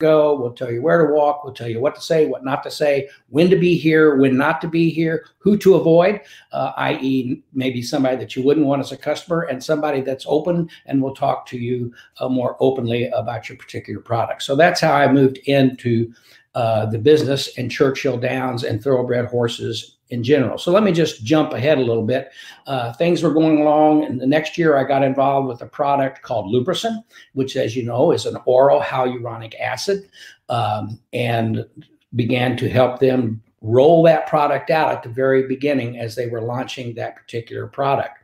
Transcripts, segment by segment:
go. We'll tell you where to walk. We'll tell you what to say, what not to say, when to be here, when not to be here, who to avoid, uh, i.e., maybe somebody that you wouldn't want as a customer, and somebody that's open and will talk to you uh, more openly about your particular product. So that's how I moved into uh, the business and Churchill Downs and thoroughbred horses in general. So let me just jump ahead a little bit. Uh, things were going along, and the next year I got involved with a product called LubriSyn, which, as you know, is an oral hyaluronic acid, um, and began to help them roll that product out at the very beginning as they were launching that particular product.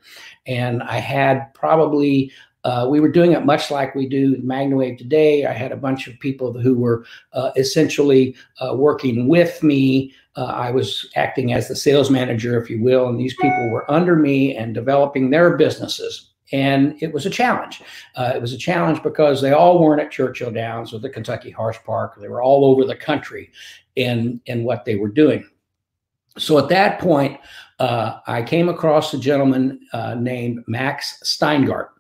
And I had probably uh, we were doing it much like we do MagnaWave today. I had a bunch of people who were uh, essentially uh, working with me. Uh, I was acting as the sales manager, if you will, and these people were under me and developing their businesses. And it was a challenge. Uh, it was a challenge because they all weren't at Churchill Downs or the Kentucky Horse Park. They were all over the country in, in what they were doing. So at that point, uh, I came across a gentleman named Max Steingart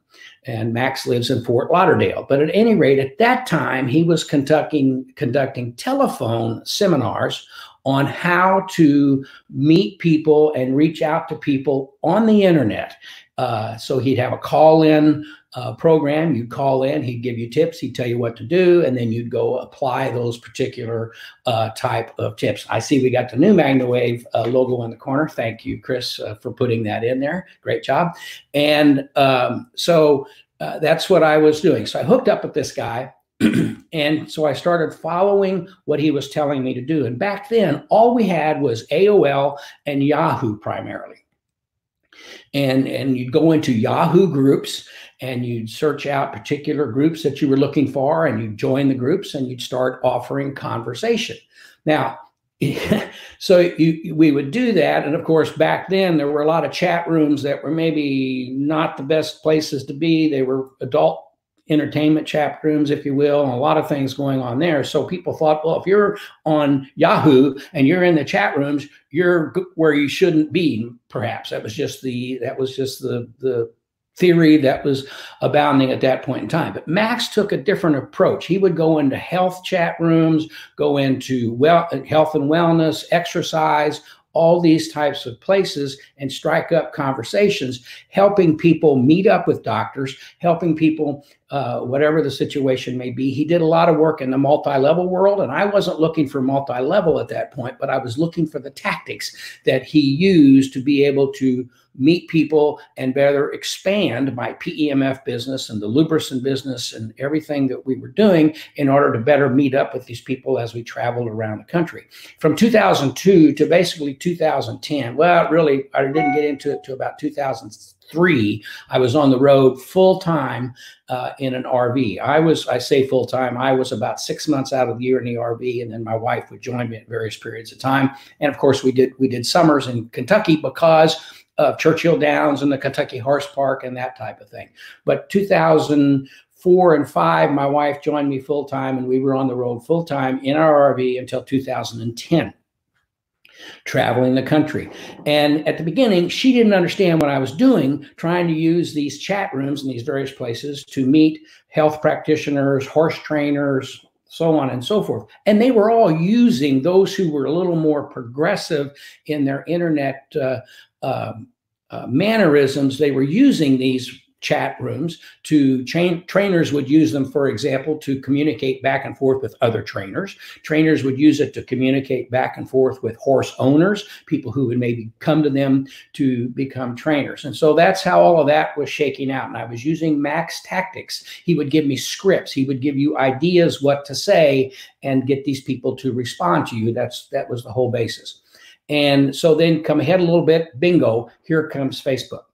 and Max lives in Fort Lauderdale. But at any rate, at that time, he was conducting conducting telephone seminars on how to meet people and reach out to people on the internet. Uh, so he'd have a call in uh, program. You'd call in, he'd give you tips, he'd tell you what to do, and then you'd go apply those particular uh, type of tips. I see we got the new MagnaWave uh, logo in the corner. Thank you, Chris, uh, for putting that in there. Great job. And um, so uh, that's what I was doing. So I hooked up with this guy. and so I started following what he was telling me to do. And back then, all we had was AOL and Yahoo primarily. And, and you'd go into Yahoo groups and you'd search out particular groups that you were looking for and you'd join the groups and you'd start offering conversation. Now, so you, we would do that. And of course, back then there were a lot of chat rooms that were maybe not the best places to be. They were adult entertainment chat rooms, if you will, and a lot of things going on there. So people thought, well, if you're on Yahoo and you're in the chat rooms, you're where you shouldn't be. Perhaps that was just the that was just the the theory that was abounding at that point in time. But Max took a different approach. He would go into health chat rooms, go into well health and wellness, exercise, all these types of places and strike up conversations, helping people meet up with doctors, helping people, uh, whatever the situation may be. He did a lot of work in the multi level world, and I wasn't looking for multi level at that point, but I was looking for the tactics that he used to be able to meet people and better expand my PEMF business and the LubriSyn business and everything that we were doing in order to better meet up with these people as we traveled around the country. From 2002 to basically 2010, well, really, I didn't get into it to about 2003. I was on the road full time uh, in an RV. I was, I say full time, I was about six months out of the year in the RV, and then my wife would join me at various periods of time. And of course, we did we did summers in Kentucky because of Churchill Downs and the Kentucky Horse Park and that type of thing. But 2004 and five, my wife joined me full time, and we were on the road full time in our RV until 2010 traveling the country. And at the beginning, she didn't understand what I was doing, trying to use these chat rooms in these various places to meet health practitioners, horse trainers, so on and so forth. And they were all using those who were a little more progressive in their internet uh, um, uh, mannerisms, they were using these chat rooms to train trainers would use them for example to communicate back and forth with other trainers. Trainers would use it to communicate back and forth with horse owners people who would maybe come to them to become trainers. And so that's how all of that was shaking out. And i was using max tactics. He would give me scripts. He would give you ideas what to say and get these people to respond to you. That's that was the whole basis. And so then come ahead a little bit, bingo, here comes Facebook.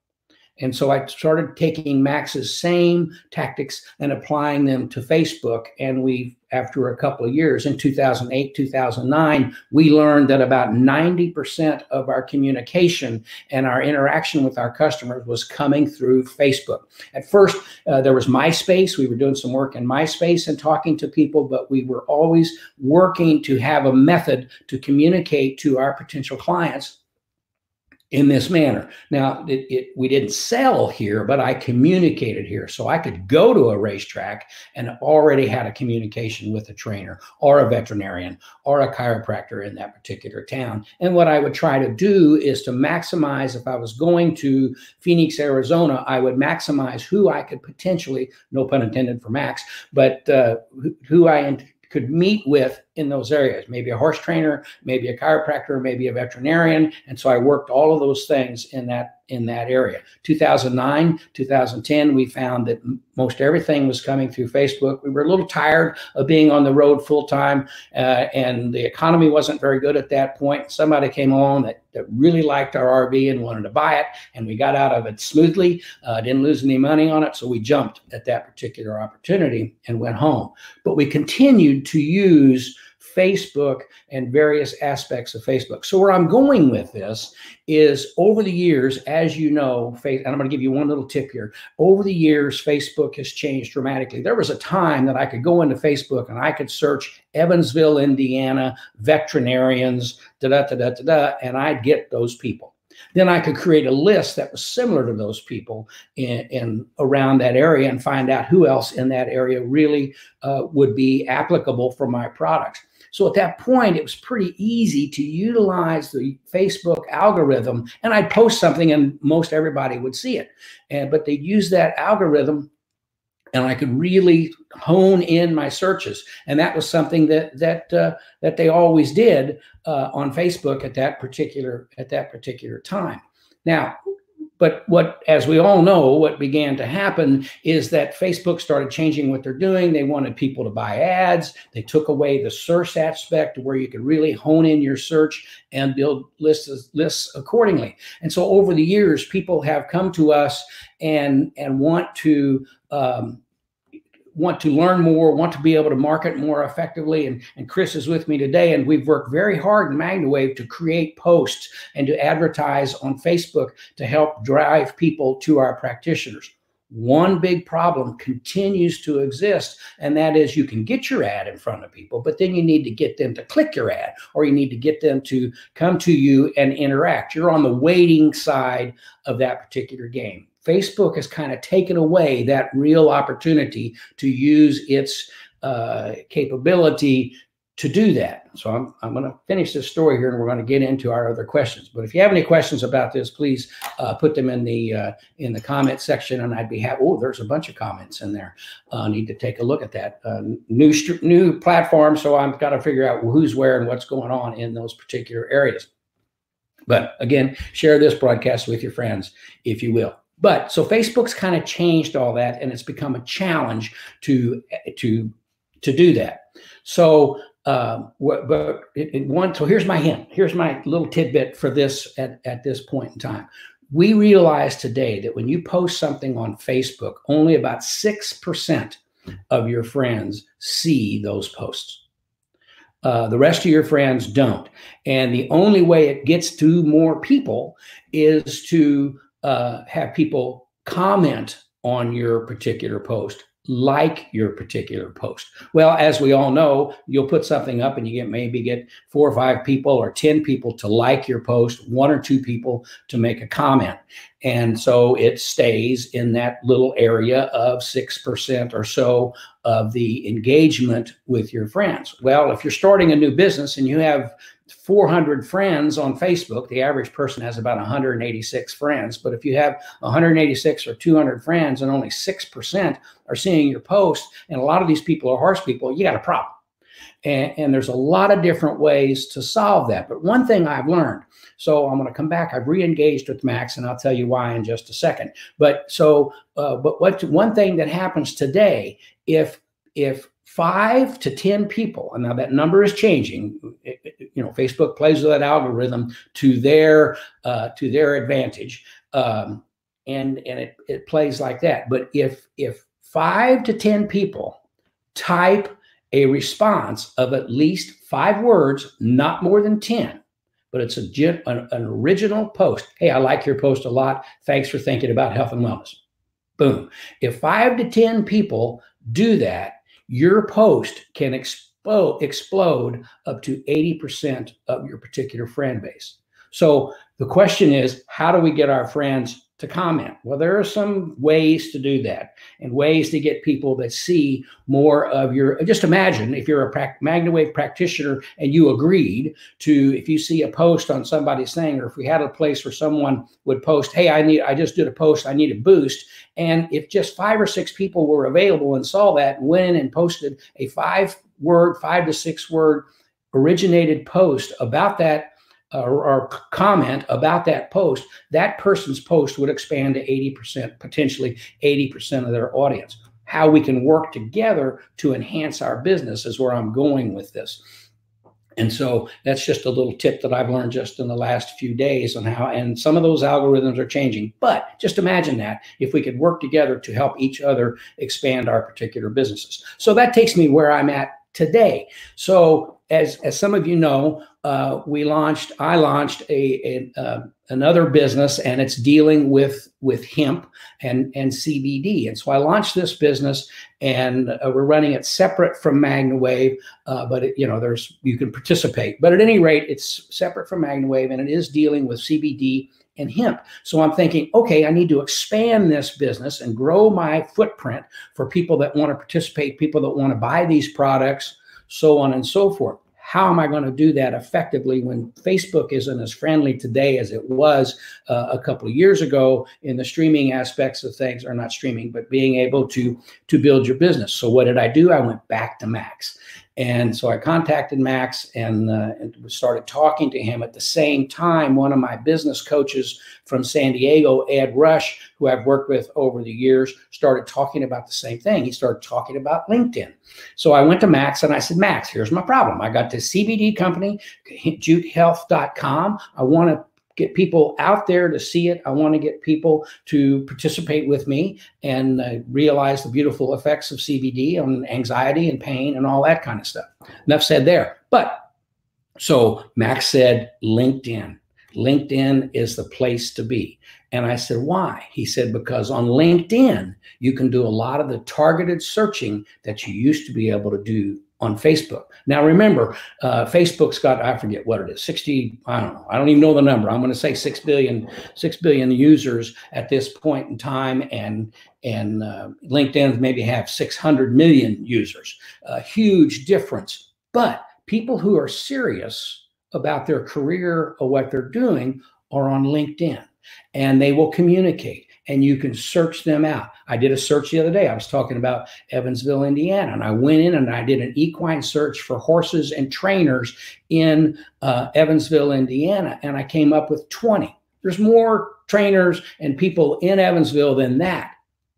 And so I started taking Max's same tactics and applying them to Facebook. And we, after a couple of years, in 2008, 2009, we learned that about 90% of our communication and our interaction with our customers was coming through Facebook. At first, uh, there was MySpace. We were doing some work in MySpace and talking to people, but we were always working to have a method to communicate to our potential clients in this manner. Now, it, it, we didn't sell here, but I communicated here. So I could go to a racetrack and already had a communication with a trainer or a veterinarian or a chiropractor in that particular town. And what I would try to do is to maximize, if I was going to Phoenix, Arizona, I would maximize who I could potentially, no pun intended for Max, but uh, who I could meet with in those areas, maybe a horse trainer, maybe a chiropractor, maybe a veterinarian. And so I worked all of those things in that in that area. 2009, 2010, we found that most everything was coming through Facebook. We were a little tired of being on the road full time, uh, and the economy wasn't very good at that point. Somebody came along that, that really liked our RV and wanted to buy it, and we got out of it smoothly. Uh, didn't lose any money on it, so we jumped at that particular opportunity and went home. But we continued to use Facebook and various aspects of Facebook. So where I'm going with this is over the years, as you know, and I'm going to give you one little tip here. Over the years, Facebook has changed dramatically. There was a time that I could go into Facebook and I could search Evansville, Indiana, veterinarians, da da da da da, and I'd get those people. Then I could create a list that was similar to those people in, in around that area and find out who else in that area really uh, would be applicable for my products. So at that point, it was pretty easy to utilize the Facebook algorithm, and I'd post something, and most everybody would see it. And but they'd use that algorithm and I could really hone in my searches. And that was something that that uh, that they always did uh, on Facebook at that particular at that particular time. Now, but what, as we all know, what began to happen is that Facebook started changing what they're doing. They wanted people to buy ads. They took away the search aspect where you could really hone in your search and build lists lists accordingly. And so over the years, people have come to us and and want to um, want to learn more, want to be able to market more effectively. And, and Chris is with me today, and we've worked very hard in MagnaWave to create posts and to advertise on Facebook to help drive people to our practitioners. One big problem continues to exist, and that is you can get your ad in front of people, but then you need to get them to click your ad or you need to get them to come to you and interact. You're on the waiting side of that particular game. Facebook has kind of taken away that real opportunity to use its uh, capability to do that. So I'm, I'm going to finish this story here and we're going to get into our other questions. But if you have any questions about this, please uh, put them in the uh, in the comment section and I'd be happy. Oh, there's a bunch of comments in there. Uh, I need to take a look at that. Uh, new, new platform. So I've got to figure out who's where and what's going on in those particular areas. But again, share this broadcast with your friends if you will. But so Facebook's kind of changed all that, and it's become a challenge to to to do that. So, uh, but it, one. So here's my hint. Here's my little tidbit for this at at this point in time. We realize today that when you post something on Facebook, only about six percent of your friends see those posts. Uh, the rest of your friends don't. And the only way it gets to more people is to uh, have people comment on your particular post like your particular post. Well, as we all know, you'll put something up and you get maybe get four or five people or 10 people to like your post, one or two people to make a comment. And so it stays in that little area of 6% or so of the engagement with your friends. Well, if you're starting a new business and you have 400 friends on Facebook, the average person has about 186 friends. But if you have 186 or 200 friends and only 6% are seeing your post, and a lot of these people are horse people, you got a problem. And, and, there's a lot of different ways to solve that. But one thing I've learned, so I'm going to come back. I've re-engaged with Max, and I'll tell you why in just a second. But so, uh, but what one thing that happens today, if if five to 10 people, and now that number is changing. you know, Facebook plays with that algorithm to their uh, to their advantage. Um, and and it, it plays like that. But if if five to 10 people type a response of at least five words, not more than 10, but it's a an, an original post. Hey, I like your post a lot. Thanks for thinking about health and wellness. Boom. If five to 10 people do that, your post can explode, explode up to 80% of your particular friend base. So the question is, how do we get our friends to comment? Well, there are some ways to do that and ways to get people that see more of your. Just imagine if you're a MagnaWave practitioner and you agreed to, if you see a post on somebody's thing, or if we had a place where someone would post, "Hey, I need, I just did a post, I need a boost," and if just five or six people were available and saw that, went and posted a five-word, five to six-word originated post about that uh, or comment about that post, that person's post would expand to 80%, potentially 80% of their audience. How we can work together to enhance our business is where I'm going with this. And so that's just a little tip that I've learned just in the last few days on how, and some of those algorithms are changing. But just imagine that if we could work together to help each other expand our particular businesses. So that takes me where I'm at today. So as, as some of you know, uh, we launched, I launched a, a uh, another business, and it's dealing with with hemp and and CBD. And so I launched this business, and uh, we're running it separate from MagnaWave, uh, but it, you know, there's you can participate. But at any rate, it's separate from MagnaWave, and it is dealing with CBD and hemp. So I'm thinking, okay, I need to expand this business and grow my footprint for people that want to participate, people that want to buy these products, so on and so forth how am I going to do that effectively when Facebook isn't as friendly today as it was uh, a couple of years ago in the streaming aspects of things, or not streaming, but being able to to build your business. So what did I do? I went back to Max. And so I contacted Max and, uh, and, started talking to him. At the same time, one of my business coaches from San Diego, Ed Rush, who I've worked with over the years, started talking about the same thing. He started talking about LinkedIn. So I went to Max and I said, Max, here's my problem. I got this CBD company, jutehealth.com. I want to get people out there to see it. I want to get people to participate with me and uh, realize the beautiful effects of CBD on anxiety and pain and all that kind of stuff. Enough said there. But so Max said LinkedIn. LinkedIn is the place to be. And I said, why? He said, because on LinkedIn, you can do a lot of the targeted searching that you used to be able to do on Facebook. Now, remember, uh, Facebook's got, I forget what it is, 60, I don't know, I don't even know the number. I'm going to say 6 billion, 6 billion users at this point in time. And, and uh, LinkedIn maybe have 600 million users. A huge difference. But people who are serious about their career or what they're doing are on LinkedIn and they will communicate and you can search them out. I did a search the other day. I was talking about Evansville, Indiana, and I went in and I did an equine search for horses and trainers in uh, Evansville, Indiana, and I came up with 20. There's more trainers and people in Evansville than that.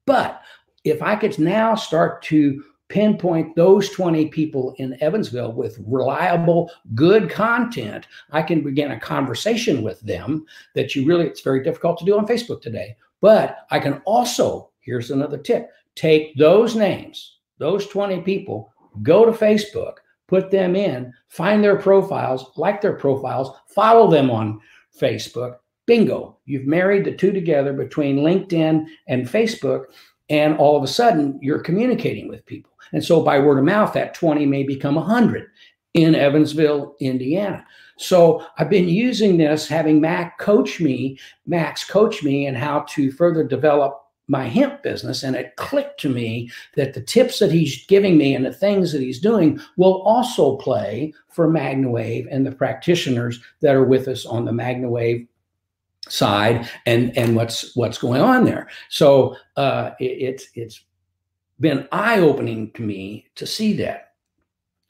But if I could now start to pinpoint those 20 people in Evansville with reliable, good content, I can begin a conversation with them that you really, it's very difficult to do on Facebook today. But I can also, here's another tip take those names, those 20 people, go to Facebook, put them in, find their profiles, like their profiles, follow them on Facebook. Bingo, you've married the two together between LinkedIn and Facebook, and all of a sudden you're communicating with people. And so by word of mouth, that 20 may become 100 in Evansville, Indiana. So I've been using this, having Mac coach me, Max coach me and how to further develop my hemp business. And it clicked to me that the tips that he's giving me and the things that he's doing will also play for MagnaWave and the practitioners that are with us on the MagnaWave side and and what's what's going on there. So uh, it, it's it's been eye opening to me to see that.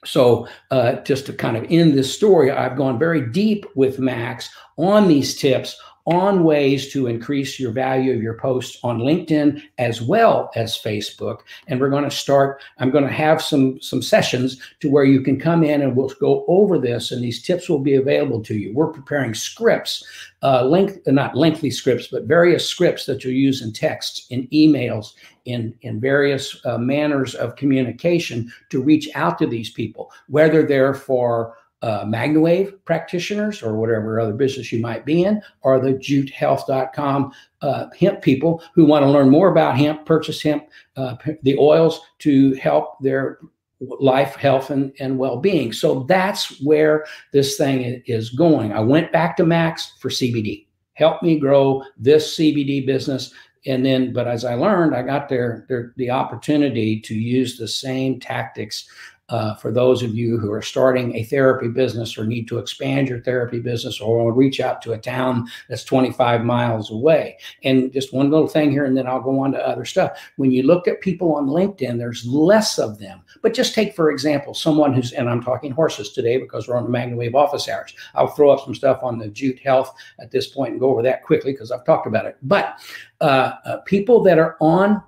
So, uh, just to kind of end this story, I've gone very deep with Max on these tips on ways to increase your value of your posts on LinkedIn as well as Facebook. And we're going to start, I'm going to have some, some sessions to where you can come in and we'll go over this and these tips will be available to you. We're preparing scripts, uh, length, not lengthy scripts, but various scripts that you'll use in texts, in emails, in, in various uh, manners of communication to reach out to these people, whether they're for uh, MagnaWave practitioners or whatever other business you might be in, or the jutehealth.com uh, hemp people who want to learn more about hemp, purchase hemp, uh, the oils to help their life, health, and, and well being. So that's where this thing is going. I went back to Max for CBD. Help me grow this CBD business. And then, but as I learned, I got there, the opportunity to use the same tactics uh, for those of you who are starting a therapy business or need to expand your therapy business or reach out to a town that's 25 miles away. And just one little thing here, and then I'll go on to other stuff. When you look at people on LinkedIn, there's less of them. But just take, for example, someone who's, and I'm talking horses today because we're on the MagnaWave office hours. I'll throw up some stuff on the Jute Health at this point and go over that quickly because I've talked about it. But uh, uh, people that are on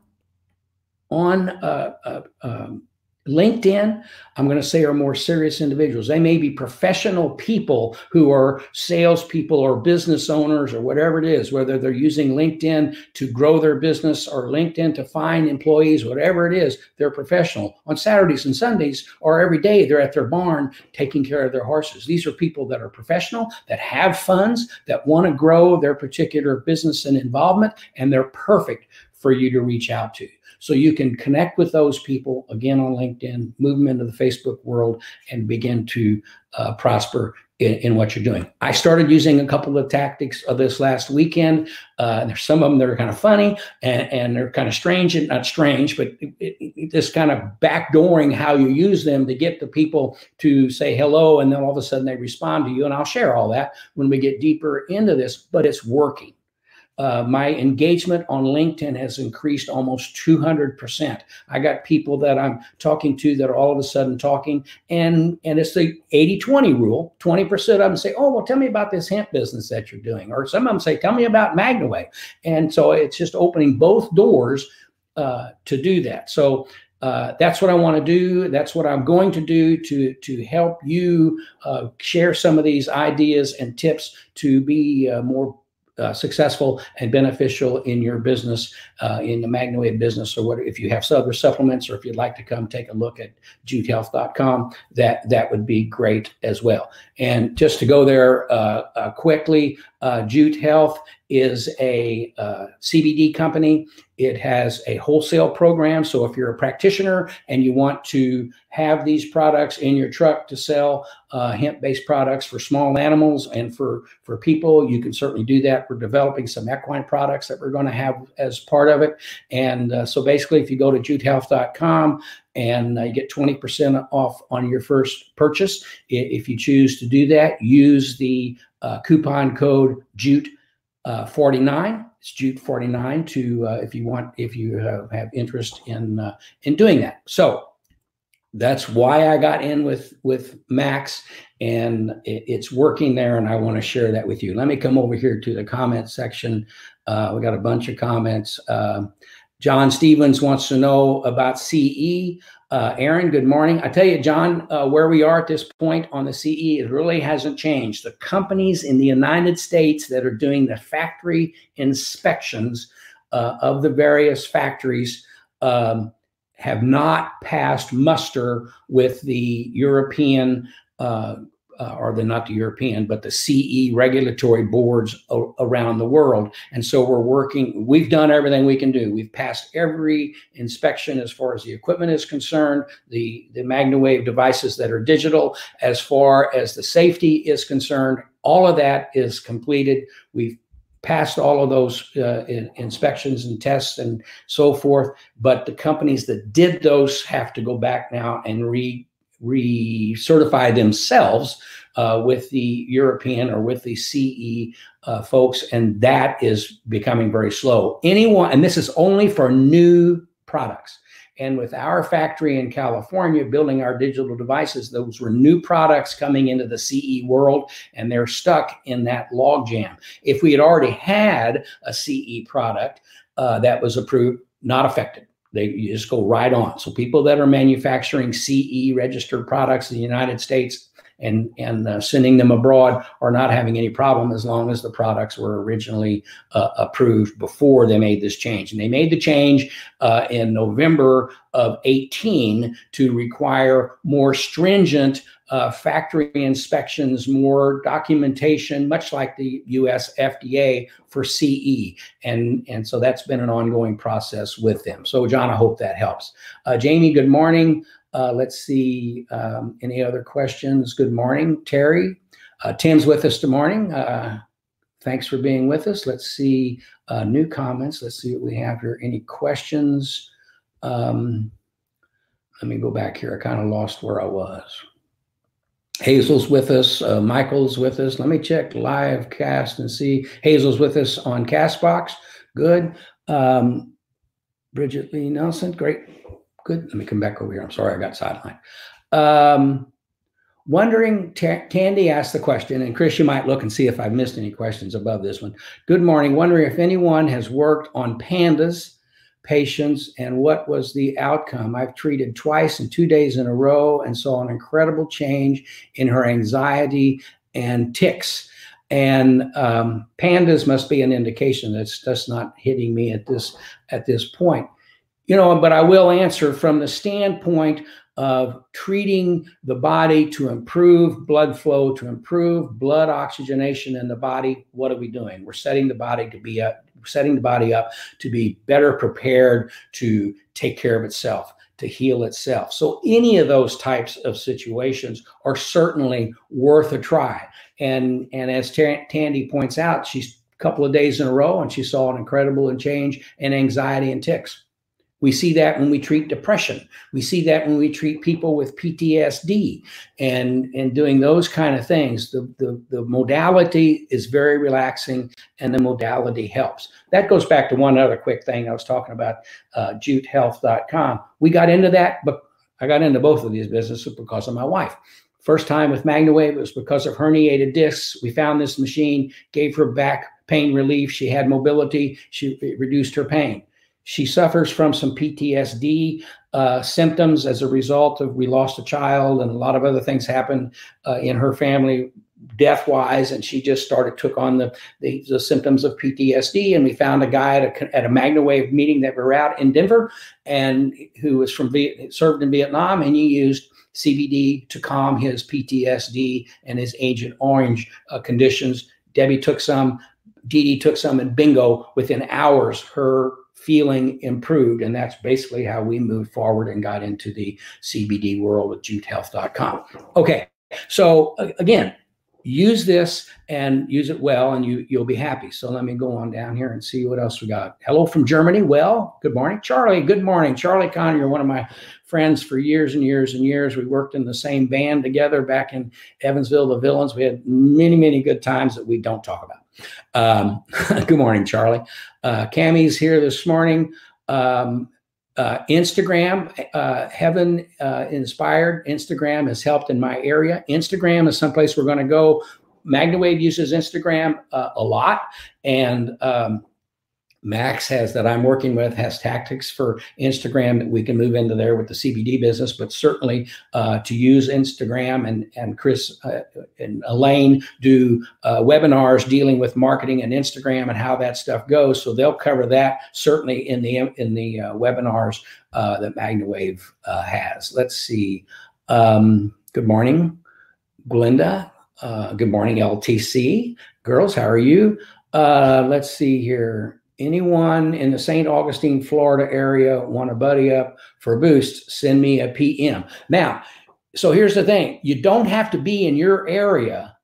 on uh, uh um, LinkedIn, I'm going to say, are more serious individuals. They may be professional people who are salespeople or business owners or whatever it is, whether they're using LinkedIn to grow their business or LinkedIn to find employees, whatever it is, they're professional. On Saturdays and Sundays or every day, they're at their barn taking care of their horses. These are people that are professional, that have funds, that want to grow their particular business and involvement, and they're perfect for you to reach out to. So you can connect with those people again on LinkedIn, move them into the Facebook world, and begin to uh, prosper in, in, what you're doing. I started using a couple of tactics of this last weekend. Uh, there's some of them that are kind of funny and, and they're kind of strange and not strange, but it just kind of backdooring how you use them to get the people to say hello. And then all of a sudden they respond to you. And I'll share all that when we get deeper into this, but it's working. Uh, my engagement on LinkedIn has increased almost 200%. I got people that I'm talking to that are all of a sudden talking, and, and it's the 80 20 rule. 20% of them say, Oh, well, tell me about this hemp business that you're doing. Or some of them say, Tell me about MagnaWave. And so it's just opening both doors uh, to do that. So uh, that's what I want to do. That's what I'm going to do to to help you uh, share some of these ideas and tips to be uh, more uh, successful and beneficial in your business, uh, in the MagnaWave business, or what if you have other supplements, or if you'd like to come take a look at jutehealth.com, that that would be great as well. And just to go there uh, uh quickly, uh, Jute Health is a uh, CBD company. It has a wholesale program. So if you're a practitioner and you want to have these products in your truck to sell uh, hemp-based products for small animals and for for people, you can certainly do that. We're developing some equine products that we're going to have as part of it. And uh, so basically, if you go to jutehealth.com and uh, you get 20% off on your first purchase, if you choose to do that, use the uh, coupon code Jute uh, 49. It's Jute 49 to uh, if you want if you have interest in uh, in doing that. So that's why I got in with with Max, and it, it's working there, and I want to share that with you. Let me come over here to the comment section. Uh, we got a bunch of comments. Uh, John Stevens wants to know about CE. Uh, Aaron, good morning. I tell you, John, uh, where we are at this point on the CE, it really hasn't changed. The companies in the United States that are doing the factory inspections uh, of the various factories um, have not passed muster with the European uh, or the not the European, but the CE regulatory boards o- around the world. And so we're working, we've done everything we can do. We've passed every inspection as far as the equipment is concerned, the, the MagnaWave devices that are digital, as far as the safety is concerned. All of that is completed. We've passed all of those uh, in, inspections and tests and so forth. But the companies that did those have to go back now and re recertify themselves uh, with the European or with the CE uh, folks, and that is becoming very slow. Anyone, and this is only for new products. And with our factory in California building our digital devices, those were new products coming into the CE world, and they're stuck in that logjam. If we had already had a CE product uh, that was approved, not affected. They just go right on. So people that are manufacturing CE registered products in the United States and and uh, sending them abroad are not having any problem as long as the products were originally uh, approved before they made this change. And they made the change uh, in November of 18 to require more stringent uh, factory inspections, more documentation, much like the US FDA for CE. And, and so that's been an ongoing process with them. So, John, I hope that helps. Uh, Jamie, good morning. Uh, let's see. Um, any other questions? Good morning, Terry. Uh, Tim's with us this morning. Uh, thanks for being with us. Let's see uh, new comments. Let's see what we have here. Any questions? Um, let me go back here. I kind of lost where I was. Hazel's with us. Uh, Michael's with us. Let me check live cast and see. Hazel's with us on Castbox. Good. Um, Bridget Lee Nelson. Great. Good. Let me come back over here. I'm sorry I got sidelined. Um, wondering, T- Tandy asked the question, and Chris, you might look and see if I've missed any questions above this one. Good morning. Wondering if anyone has worked on pandas patients and what was the outcome. I've treated twice and two days in a row and saw an incredible change in her anxiety and tics. And um, pandas must be an indication that's just not hitting me at this at this point. You know, but I will answer from the standpoint of treating the body to improve blood flow, to improve blood oxygenation in the body. What are we doing? We're setting the body to be a, setting the body up to be better prepared to take care of itself, to heal itself. So any of those types of situations are certainly worth a try. And and as Tandy points out, she's a couple of days in a row and she saw an incredible change in anxiety and tics. We see that when we treat depression. We see that when we treat people with PTSD and, and doing those kind of things. The, the, the modality is very relaxing and the modality helps. That goes back to one other quick thing I was talking about, uh, jutehealth.com. We got into that, but I got into both of these businesses because of my wife. First time with MagnaWave, it was because of herniated discs. We found this machine, gave her back pain relief. She had mobility. She reduced her pain. She suffers from some PTSD uh, symptoms as a result of we lost a child and a lot of other things happened uh, in her family death wise and she just started took on the, the, the symptoms of ptsd and we found a guy at a, at a magnawave meeting that we were out in denver and who was from served in vietnam and he used cbd to calm his ptsd and his agent orange uh, conditions. Debbie took some Dee Dee took some and bingo within hours her feeling improved. And that's basically how we moved forward and got into the CBD world with jutehealth.com. Okay. So again, use this and use it well and you you'll be happy. So let me go on down here and see what else we got. Hello from germany. Well good morning. Charlie good morning. Charlie Conner, you're one of my friends for years and years and years. We worked in the same band together back in evansville the villains. We had many many good times that we don't talk about. Um, good morning, Charlie. Uh, Cammy's here this morning. Um, uh, Instagram, uh, Heaven uh, Inspired Instagram has helped in my area. Instagram is someplace we're going to go. MagnaWave uses Instagram uh, a lot, and um, Max has that I'm working with has tactics for Instagram that we can move into there with the CBD business, but certainly uh, to use Instagram and and Chris uh, and Elaine do uh, webinars dealing with marketing and Instagram and how that stuff goes. So they'll cover that certainly in the in the uh, webinars uh, that MagnaWave uh, has. Let's see. Um, good morning, Glinda. good morning, LTC girls. How are you? let's see here anyone in the St. Augustine, Florida area want to buddy up for boost, send me a PM. Now, so here's the thing you don't have to be in your area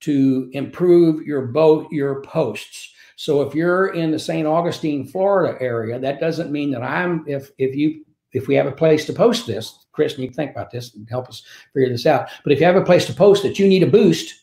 to improve your boat your posts so if you're in the st augustine florida area that doesn't mean that i'm if if you if we have a place to post this chris you can think about this and help us figure this out but if you have a place to post that you need a boost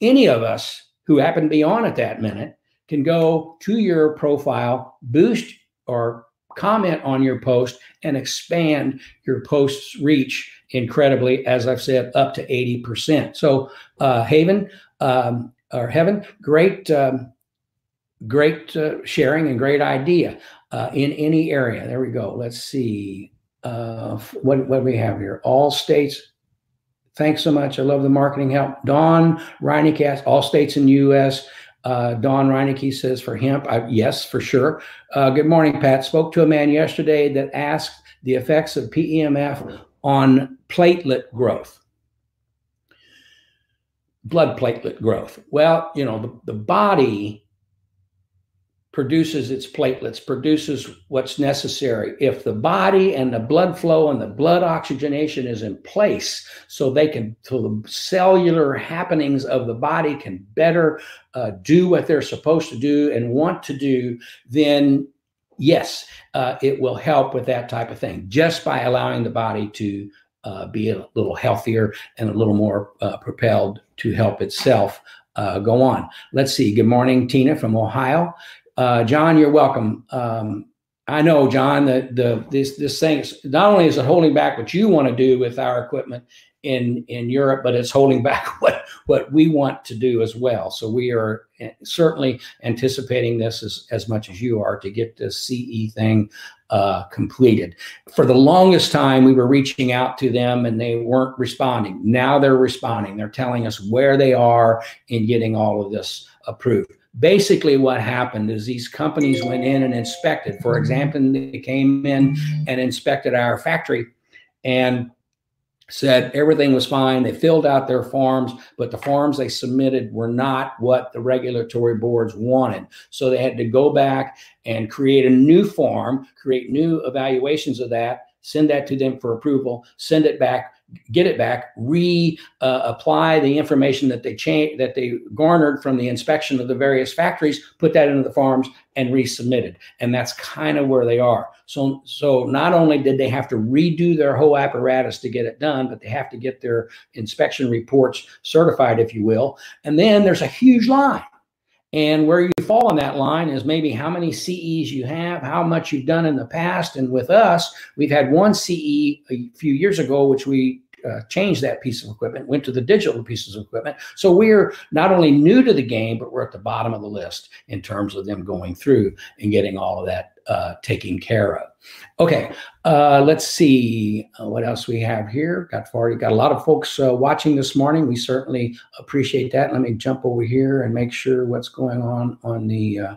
any of us who happen to be on at that minute can go to your profile, boost or comment on your post, and expand your post's reach incredibly, as I've said, up to 80%. So, uh, Haven um, or Heaven, great. Um, great uh, sharing and great idea uh, in any area. There we go. Let's see. Uh, what, what we have here? All states. Thanks so much. I love the marketing help. Dawn Reinecast, all states in the U.S. Uh, Don Reineke says for hemp, I, yes, for sure. Uh, good morning, Pat. Spoke to a man yesterday that asked the effects of PEMF on platelet growth, blood platelet growth. Well, you know, the, the body produces its platelets, produces what's necessary. If the body and the blood flow and the blood oxygenation is in place, so they can, so the cellular happenings of the body can better uh, do what they're supposed to do and want to do, then yes, uh, it will help with that type of thing just by allowing the body to uh, be a little healthier and a little more uh, propelled to help itself uh, go on. Let's see. Good morning, Tina from Ohio. Uh, John, you're welcome. Um, I know, John, that the this this thing not only is it holding back what you want to do with our equipment in in Europe, but it's holding back what what we want to do as well. So we are eh, certainly anticipating this as, as much as you are to get this CE thing uh, completed. For the longest time, we were reaching out to them and they weren't responding. Now they're responding. They're telling us where they are in getting all of this approved basically what happened is these companies went in and inspected. For mm-hmm. example they came in and inspected our factory and said everything was fine. They filled out their forms but the forms they submitted were not what the regulatory boards wanted. So they had to go back and create a new form create new evaluations of that send that to them for approval send it back get it back, re-apply uh, the information that they changed that they garnered from the inspection of the various factories, put that into the farms, and resubmitted. And that's kind of where they are. So, so not only did they have to redo their whole apparatus to get it done, but they have to get their inspection reports certified, if you will. And then there's a huge line. And where you fall on that line is maybe how many CEs you have, how much you've done in the past. And with us, we've had one CE a few years ago, which we uh, changed that piece of equipment, went to the digital pieces of equipment. So we're not only new to the game, but we're at the bottom of the list in terms of them going through and getting all of that uh, taken care of. Okay, uh, let's see uh, what else we have here. Got already got a lot of folks uh, watching this morning. We certainly appreciate that. Let me jump over here and make sure what's going on on the uh,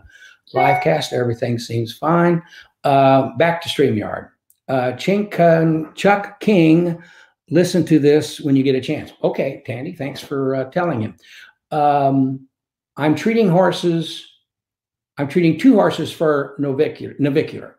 live cast. Everything seems fine. back to StreamYard. Chink, Chuck King listen to this when you get a chance. Okay, Tandy, thanks for uh, telling him. Um, I'm treating horses. I'm treating two horses for navicular, navicular.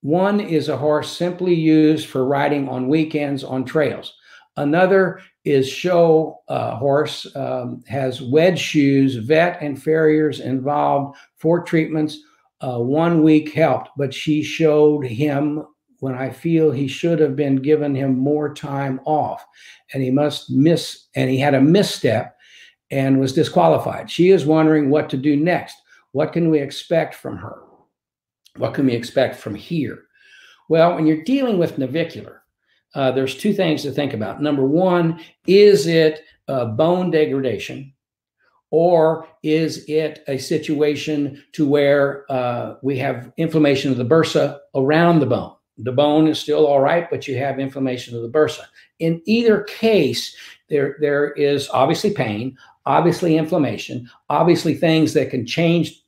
One is a horse simply used for riding on weekends on trails. Another is show uh, horse, um, has wedge shoes, vet and farriers involved, four treatments. Uh, one week helped, but she showed him when I feel he should have been given him more time off and he must miss and he had a misstep and was disqualified. She is wondering what to do next. What can we expect from her? What can we expect from here? Well, when you're dealing with navicular, uh, there's two things to think about. Number one, is it bone degradation? Or is it a situation to where uh, we have inflammation of the bursa around the bone? The bone is still all right, but you have inflammation of the bursa. In either case, there, there is obviously pain, obviously inflammation, obviously things that can change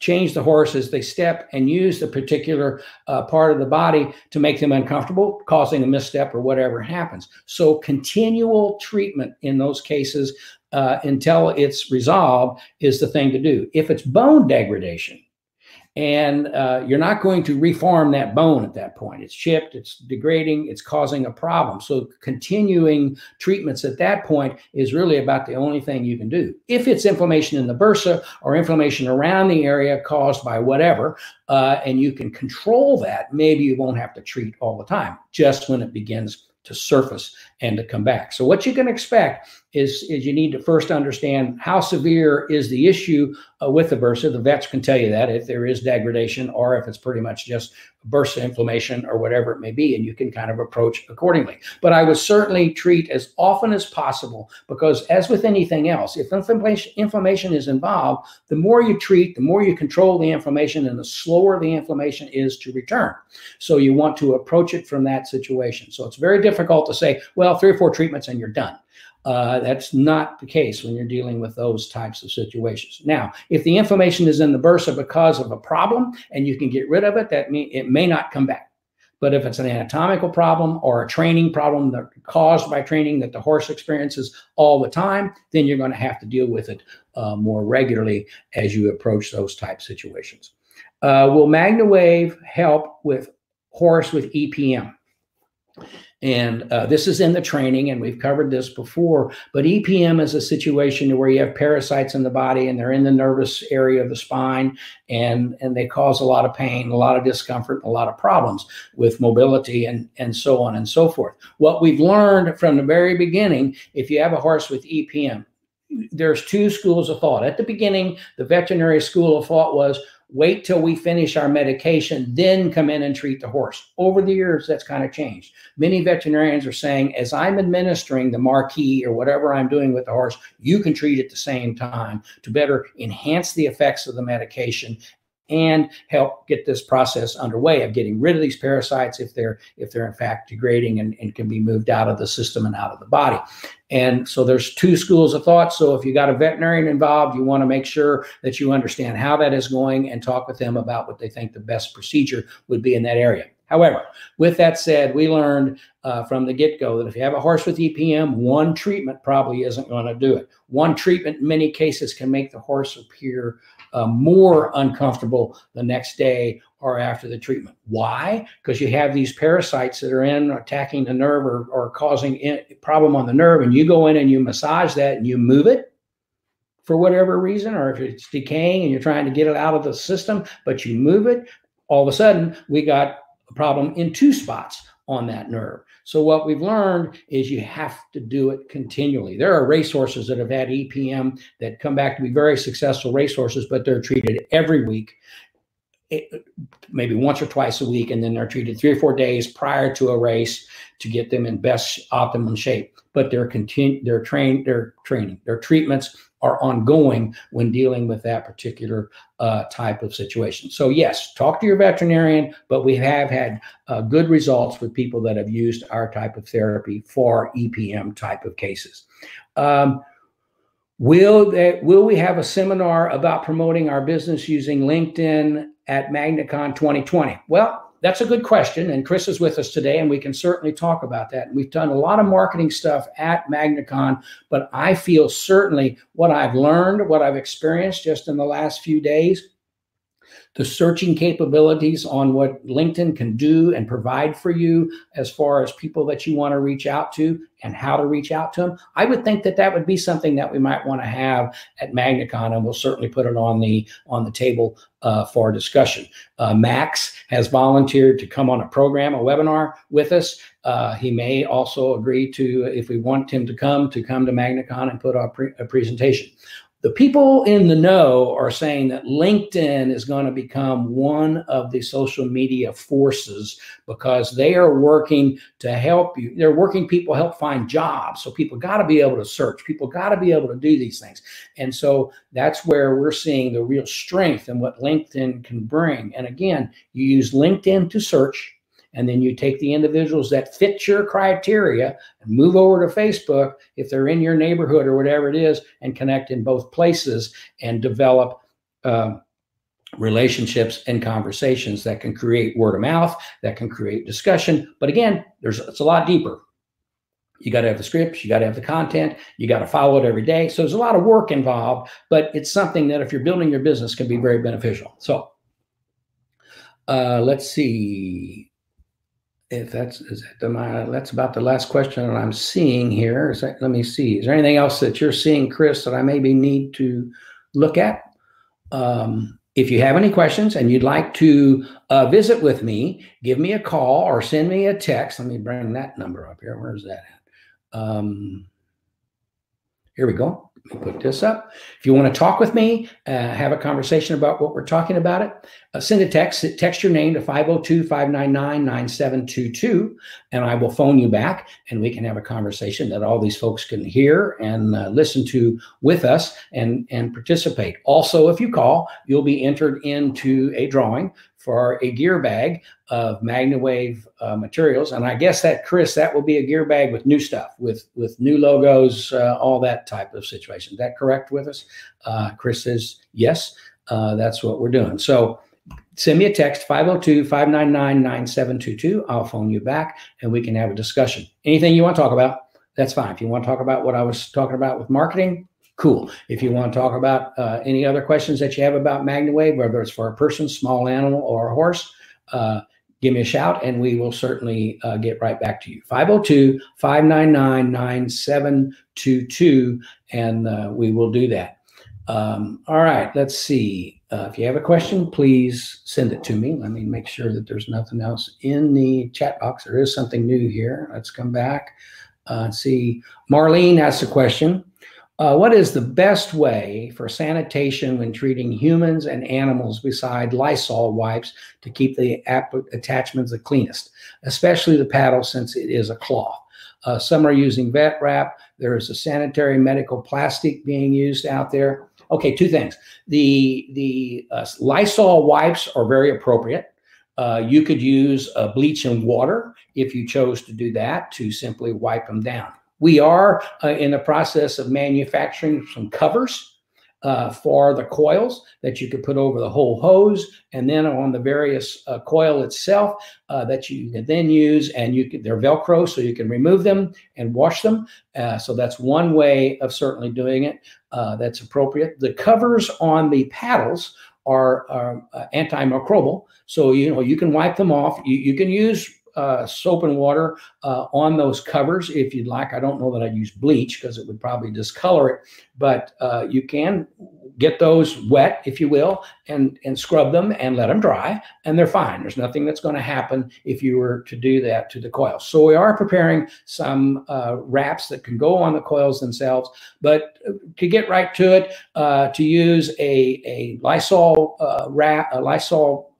change the horse as they step and use the particular uh, part of the body to make them uncomfortable, causing a misstep or whatever happens. So, continual treatment in those cases uh, until it's resolved is the thing to do. If it's bone degradation, and uh, you're not going to reform that bone at that point. It's chipped, it's degrading, it's causing a problem. So, continuing treatments at that point is really about the only thing you can do. If it's inflammation in the bursa or inflammation around the area caused by whatever, uh, and you can control that, maybe you won't have to treat all the time, just when it begins to surface and to come back. So what you can expect is, is you need to first understand how severe is the issue uh, with the bursa. The vets can tell you that if there is degradation or if it's pretty much just bursa inflammation or whatever it may be, and you can kind of approach accordingly. But I would certainly treat as often as possible because, as with anything else, if inflammation, inflammation is involved, the more you treat, the more you control the inflammation, and the slower the inflammation is to return. So you want to approach it from that situation. So it's very difficult to say, well, three or four treatments and you're done. Uh, that's not the case when you're dealing with those types of situations. Now, if the inflammation is in the bursa because of a problem and you can get rid of it, that mean it may not come back. But if it's an anatomical problem or a training problem that caused by training that the horse experiences all the time, then you're going to have to deal with it uh, more regularly as you approach those type situations. Uh, will MagnaWave help with horse with EPM? And uh, this is in the training, and we've covered this before. But EPM is a situation where you have parasites in the body, and they're in the nervous area of the spine, and and they cause a lot of pain, a lot of discomfort, a lot of problems with mobility, and and so on and so forth. What we've learned from the very beginning, if you have a horse with EPM, there's two schools of thought. At the beginning, the veterinary school of thought was wait till we finish our medication, then come in and treat the horse. Over the years, that's kind of changed. Many veterinarians are saying, as I'm administering the Marquis or whatever I'm doing with the horse, you can treat at the same time to better enhance the effects of the medication and help get this process underway of getting rid of these parasites if they're if they're in fact degrading and, and can be moved out of the system and out of the body. And so there's two schools of thought. So if you got a veterinarian involved you want to make sure that you understand how that is going and talk with them about what they think the best procedure would be in that area. However, with that said, we learned uh, from the get go that if you have a horse with EPM, one treatment probably isn't going to do it. One treatment, in many cases, can make the horse appear uh, more uncomfortable the next day or after the treatment. Why? Because you have these parasites that are in attacking the nerve or, or causing a problem on the nerve, and you go in and you massage that and you move it for whatever reason, or if it's decaying and you're trying to get it out of the system, but you move it, all of a sudden we got a problem in two spots on that nerve. So what we've learned is you have to do it continually. There are racehorses that have had EPM that come back to be very successful racehorses, but they're treated every week, eh, maybe once or twice a week, and then they're treated three or four days prior to a race to get them in best optimum shape. But they're continue, trained, they're training, their treatments are ongoing when dealing with that particular uh, type of situation. So, yes, talk to your veterinarian, but we have had uh, good results with people that have used our type of therapy for EPM type of cases. Um, will, they, will we have a seminar about promoting our business using LinkedIn at MagnaCon 2020? Well, that's a good question. And Chris is with us today, and we can certainly talk about that. We've done a lot of marketing stuff at MagnaCon, but I feel certainly what I've learned, what I've experienced just in the last few days, the searching capabilities on what LinkedIn can do and provide for you as far as people that you want to reach out to and how to reach out to them. I would think that that would be something that we might want to have at MagnaCon, and we'll certainly put it on the on the table uh, for discussion. Uh, Max has volunteered to come on a program, a webinar with us. Uh, he may also agree to, if we want him to come, to come to MagnaCon and put a, pre- a presentation the people in the know are saying that LinkedIn is going to become one of the social media forces because they are working to help you. They're working people help find jobs. So people got to be able to search. People got to be able to do these things. And so that's where we're seeing the real strength and what LinkedIn can bring. And again, you use LinkedIn to search and then you take the individuals that fit your criteria and move over to Facebook if they're in your neighborhood or whatever it is and connect in both places and develop uh, relationships and conversations that can create word of mouth that can create discussion. But again there's it's a lot deeper. You got to have the scripts you got to have the content you got to follow it every day. So there's a lot of work involved but it's something that if you're building your business can be very beneficial. So uh, let's see if that's is that my, that's about the last question that I'm seeing here. Is that, let me see. Is there anything else that you're seeing, Chris, that I maybe need to look at? Um, if you have any questions and you'd like to uh, visit with me, give me a call or send me a text. Let me bring that number up here. Where's that at? Um, here we go. Let me put this up. If you want to talk with me, uh, have a conversation about what we're talking about it, uh, send a text. Text your name to 502 599 9722, and I will phone you back and we can have a conversation that all these folks can hear and uh, listen to with us and, and participate. Also, if you call, you'll be entered into a drawing for a gear bag of MagnaWave uh, materials. And I guess that, Chris, that will be a gear bag with new stuff, with with new logos, uh, all that type of situation. Is that correct with us? Uh, Chris says yes. Uh, that's what we're doing. So send me a text 502 599 9722. I'll phone you back and we can have a discussion. Anything you want to talk about, that's fine. If you want to talk about what I was talking about with marketing, cool. If you want to talk about uh, any other questions that you have about MagnaWave, whether it's for a person, small animal, or a horse, uh, give me a shout and we will certainly uh, get right back to you. 502 599 9722, and uh, we will do that. Um, all right, let's see. Uh, if you have a question, please send it to me. Let me make sure that there's nothing else in the chat box. There is something new here. Let's come back. Uh, see, Marlene asks a question. Uh, what is the best way for sanitation when treating humans and animals beside Lysol wipes to keep the attachments the cleanest, especially the paddle since it is a cloth? Uh, some are using vet wrap. There is a sanitary medical plastic being used out there. Okay, two things. The the uh, Lysol wipes are very appropriate. Uh, you could use uh, bleach and water if you chose to do that to simply wipe them down. We are uh, in the process of manufacturing some covers uh, for the coils that you could put over the whole hose and then on the various uh, coil itself uh, that you can then use and you can, they're velcro so you can remove them and wash them. Uh, so that's one way of certainly doing it uh, that's appropriate. The covers on the paddles are, are uh, antimicrobial so you know you can wipe them off. You, you can use uh, soap and water uh, on those covers if you'd like. I don't know that I'd use bleach because it would probably discolor it, but uh, you can get those wet, if you will, and and scrub them and let them dry, and they're fine. There's nothing that's going to happen if you were to do that to the coils. So we are preparing some uh, wraps that can go on the coils themselves, but to get right to it, uh, to use a a Lysol uh, wrap, a Lysol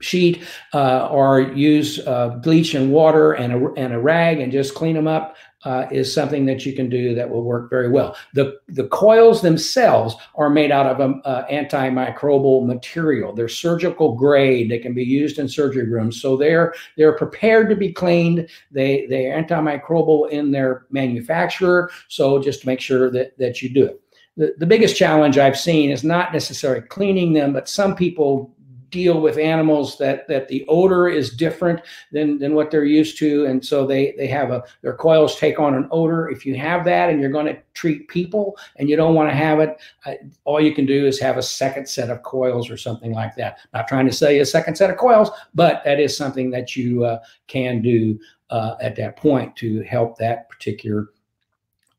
sheet uh, or use uh, bleach and water and a, and a rag and just clean them up uh, is something that you can do that will work very well. The, the coils themselves are made out of an uh, antimicrobial material. They're surgical grade. They can be used in surgery rooms. So they're, they're prepared to be cleaned. They, they're antimicrobial in their manufacturer. So just make sure that, that you do it. The, the biggest challenge I've seen is not necessarily cleaning them, but some people deal with animals that that the odor is different than than what they're used to. And so they they have a their coils take on an odor. If you have that and you're going to treat people and you don't want to have it uh, all you can do is have a second set of coils or something like that. Not trying to sell you a second set of coils but that is something that you uh, can do uh, at that point to help that particular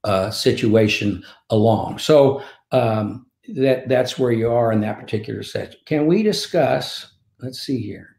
uh, situation along. So um, that that's where you are in that particular section. Can we discuss? Let's see here.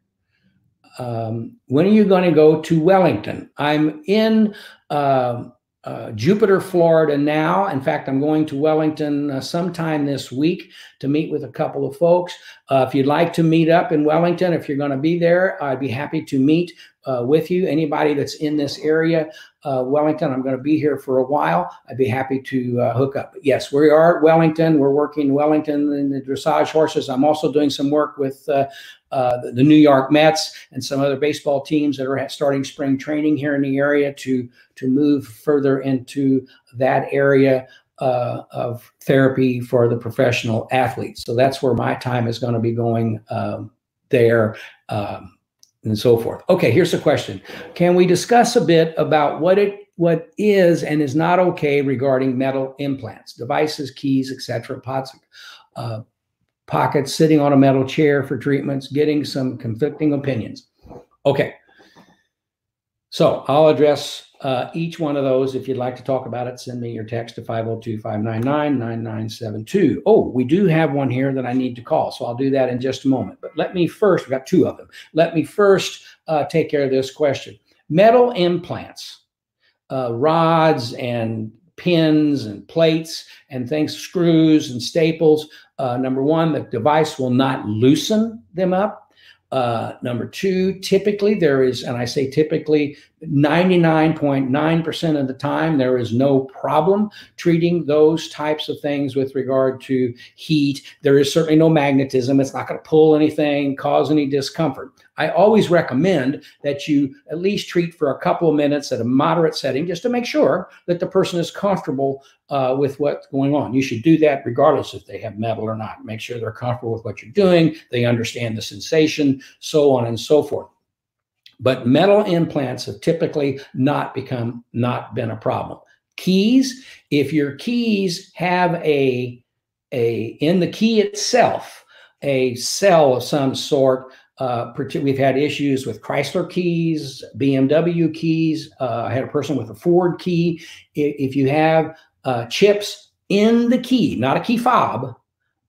Um, when are you going to go to Wellington? I'm in uh, uh, Jupiter, Florida now. In fact, I'm going to Wellington uh, sometime this week to meet with a couple of folks. Uh, if you'd like to meet up in Wellington, if you're going to be there, I'd be happy to meet uh, with you. Anybody that's in this area, uh, Wellington, I'm going to be here for a while. I'd be happy to uh, hook up. But yes, we are at Wellington. We're working Wellington in the dressage horses. I'm also doing some work with uh, uh, the, the, New York Mets and some other baseball teams that are starting spring training here in the area to to move further into that area uh, of therapy for the professional athletes. So that's where my time is going to be going um, there. Um, and so forth. Okay, here's a question. Can we discuss a bit about what it what is and is not okay regarding metal implants, devices, keys, etc., pots, uh, pockets, sitting on a metal chair for treatments, getting some conflicting opinions. Okay. So I'll address uh, each one of those. If you'd like to talk about it, send me your text to 502 599 9972. Oh, we do have one here that I need to call. So I'll do that in just a moment. But let me first, we've got two of them. Let me first uh, take care of this question. Metal implants, uh, rods and pins and plates and things, screws and staples. Uh, number one, the device will not loosen them up. Uh, number two, typically there is, and I say typically, 99.9% of the time, there is no problem treating those types of things with regard to heat. There is certainly no magnetism. It's not going to pull anything, cause any discomfort. I always recommend that you at least treat for a couple of minutes at a moderate setting just to make sure that the person is comfortable uh, with what's going on. You should do that regardless if they have metal or not. Make sure they're comfortable with what you're doing, they understand the sensation, so on and so forth. But metal implants have typically not become not been a problem. Keys, if your keys have a a in the key itself a cell of some sort. Uh, we've had issues with Chrysler keys, BMW keys. Uh, I had a person with a Ford key. If you have uh, chips in the key, not a key fob,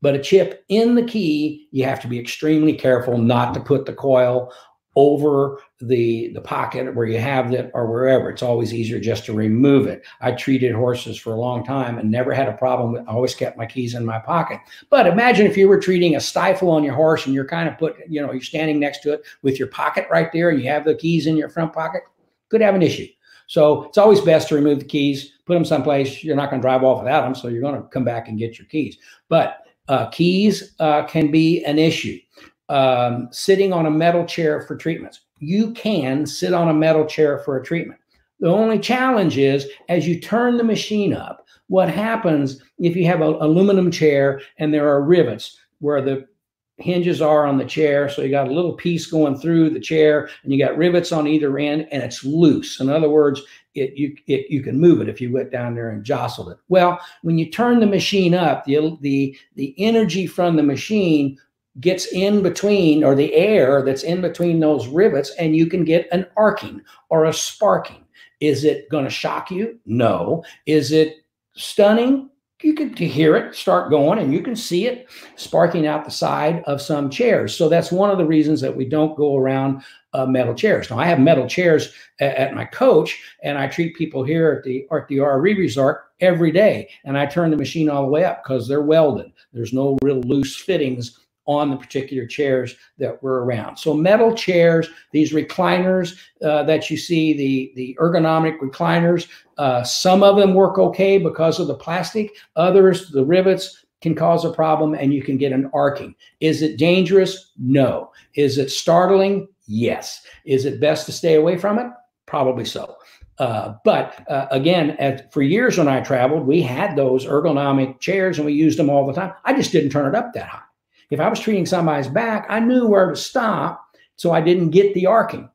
but a chip in the key, you have to be extremely careful not to put the coil over the the pocket where you have it or wherever. It's always easier just to remove it. I treated horses for a long time and never had a problem. With, I always kept my keys in my pocket. But imagine if you were treating a stifle on your horse and you're kind of put, you know, you're standing next to it with your pocket right there and you have the keys in your front pocket, could have an issue. So it's always best to remove the keys, put them someplace. You're not going to drive off without them, so you're going to come back and get your keys. But uh, keys uh, can be an issue um, sitting on a metal chair for treatments. You can sit on a metal chair for a treatment. The only challenge is as you turn the machine up, what happens if you have an aluminum chair and there are rivets where the hinges are on the chair. So you got a little piece going through the chair and you got rivets on either end and it's loose. In other words, it, you, it, you can move it if you went down there and jostled it. Well, when you turn the machine up, the, the, the energy from the machine gets in between or the air that's in between those rivets and you can get an arcing or a sparking. Is it going to shock you? No. Is it stunning? You can to hear it start going and you can see it sparking out the side of some chairs. So that's one of the reasons that we don't go around uh, metal chairs. Now I have metal chairs at, at, my coach and I treat people here at the, at the RV resort every day. And I turn the machine all the way up because they're welded. There's no real loose fittings on the particular chairs that were around. So metal chairs, these recliners uh, that you see, the, the ergonomic recliners, uh, some of them work okay because of the plastic. Others, the rivets can cause a problem and you can get an arcing. Is it dangerous? No. Is it startling? Yes. Is it best to stay away from it? Probably so. Uh, but uh, again, at, for years when I traveled, we had those ergonomic chairs and we used them all the time. I just didn't turn it up that high. If I was treating somebody's back, I knew where to stop so I didn't get the arcing.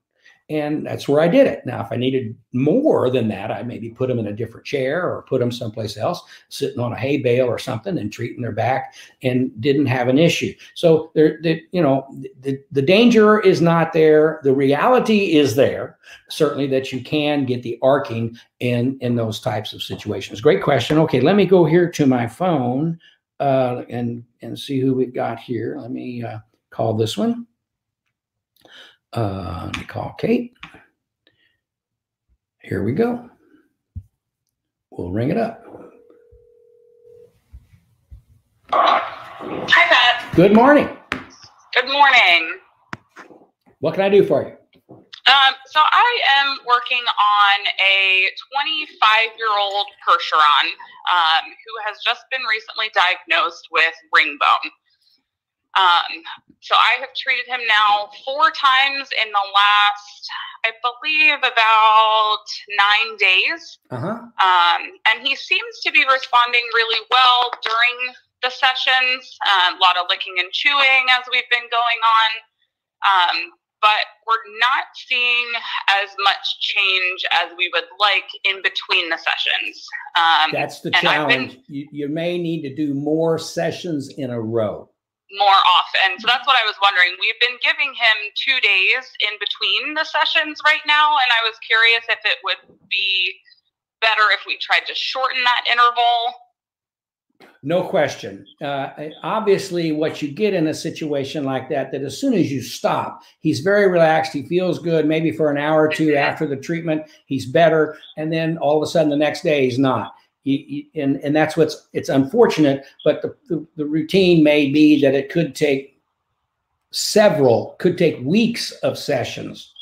And that's where I did it. Now, if I needed more than that, I maybe put them in a different chair or put them someplace else, sitting on a hay bale or something and treating their back and didn't have an issue. So there, the, you know, the, the danger is not there. The reality is there, certainly that you can get the arcing in, in those types of situations. Great question. Okay, let me go here to my phone uh, and and see who we've got here. Let me uh, call this one. Uh, let me call Kate. Here we go. We'll ring it up. Hi, Pat. Good morning. Good morning. What can I do for you? Um, so I am working on a 25 year old Percheron um, who has just been recently diagnosed with ring bone. Um, so I have treated him now four times in the last, I believe, about nine days. Uh-huh. Um, and he seems to be responding really well during the sessions. Uh, a lot of licking and chewing as we've been going on. But we're not seeing as much change as we would like in between the sessions. Um, That's the challenge. Been, you, you may need to do more sessions in a row. More often. So that's what I was wondering. We've been giving him two days in between the sessions right now, and I was curious if it would be better if we tried to shorten that interval no question. Uh, obviously, what you get in a situation like that, that as soon as you stop, he's very relaxed. He feels good. Maybe for an hour or two after the treatment, he's better, and then all of a sudden the next day he's not. He, he, and and that's what's it's unfortunate. But the, the the routine may be that it could take several, could take weeks of sessions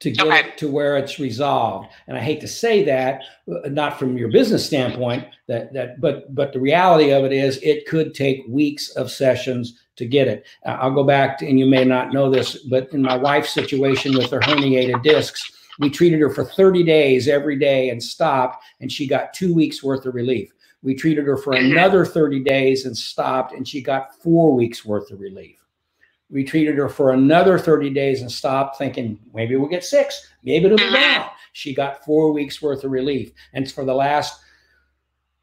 to get Okay. it to where it's resolved. And I hate to say that, uh, not from your business standpoint, that that but but the reality of it is it could take weeks of sessions to get it. Uh, I'll go back to, and you may not know this, but in my wife's situation with her herniated discs, we treated her for 30 days every day and stopped, and she got two weeks worth of relief. We treated her for Mhm. another 30 days and stopped, and she got four weeks worth of relief. We treated her for another 30 days and stopped, thinking maybe we'll get six, maybe it'll be down. She got four weeks worth of relief. And for the last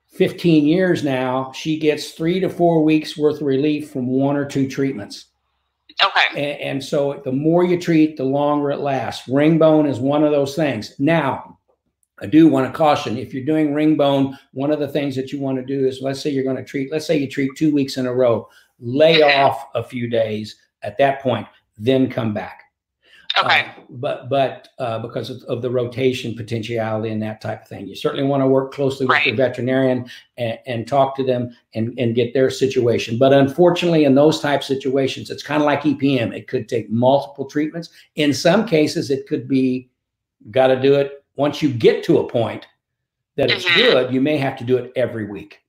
15 years now, she gets three to four weeks worth of relief from one or two treatments. Okay. And, and so the more you treat, the longer it lasts. Ring bone is one of those things. Now, I do want to caution if you're doing ring bone, one of the things that you want to do is let's say you're going to treat, let's say you treat two weeks in a row, lay off a few days at that point, then come back. Okay. Uh, but but uh, because of, of the rotation potentiality and that type of thing, you certainly want to work closely with your veterinarian and, and talk to them and, and get their situation. But unfortunately, in those type situations, it's kind of like EPM. It could take multiple treatments. In some cases, it could be got to do it once you get to a point that it's Mhm. good. You may have to do it every week.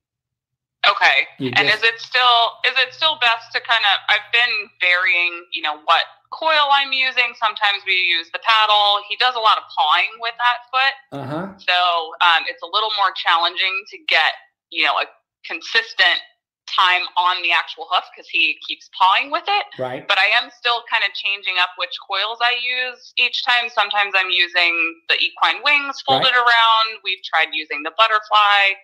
Okay. And is it still is it still best to kind of I've been varying, you know, what coil I'm using. Sometimes we use the paddle. He does a lot of pawing with that foot. uh-huh. So um, it's a little more challenging to get, you know, a consistent time on the actual hoof because he keeps pawing with it. Right. But I am still kind of changing up which coils I use each time. Sometimes I'm using the equine wings folded Right. around. We've tried using the butterfly.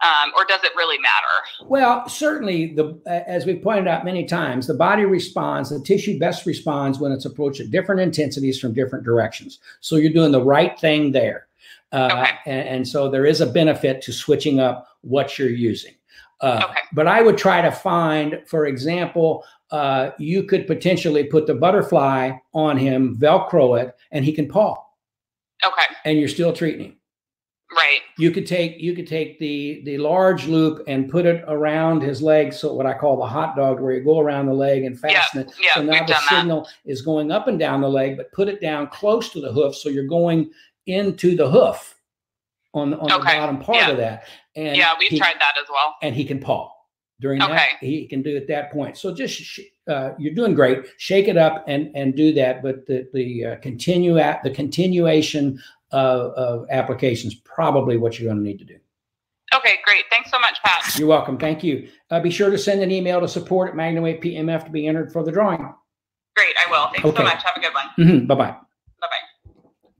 Um, or does it really matter? Well, certainly, the as we pointed out many times, the body responds. The tissue best responds when it's approached at different intensities from different directions. So you're doing the right thing there, uh, Okay. and, and so there is a benefit to switching up what you're using. Uh, Okay. But I would try to find, for example, uh, you could potentially put the butterfly on him, Velcro it, and he can paw, Okay, and you're still treating him right. you could take you could take the the large loop and put it around his leg so what i call the hot dog where you go around the leg and fasten it Yeah, so now the signal is going up and down the leg but put it down close to the hoof so you're going into the hoof on, on the bottom part yeah. of that and Yeah, we've he, tried that as well. and he can paw during that Okay. he can do at that point so just sh- uh, you're doing great shake it up and and do that but the the uh, continue at the continuation of, of applications probably what you're going to need to do Okay, great. Thanks so much, Pat. you're welcome. Thank you. Uh, be sure to send an email to support at MagnaWave PMF to be entered for the drawing. Great, I will. Thanks Okay. so much. Have a good one. Mhm. Bye bye. Bye bye.